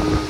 you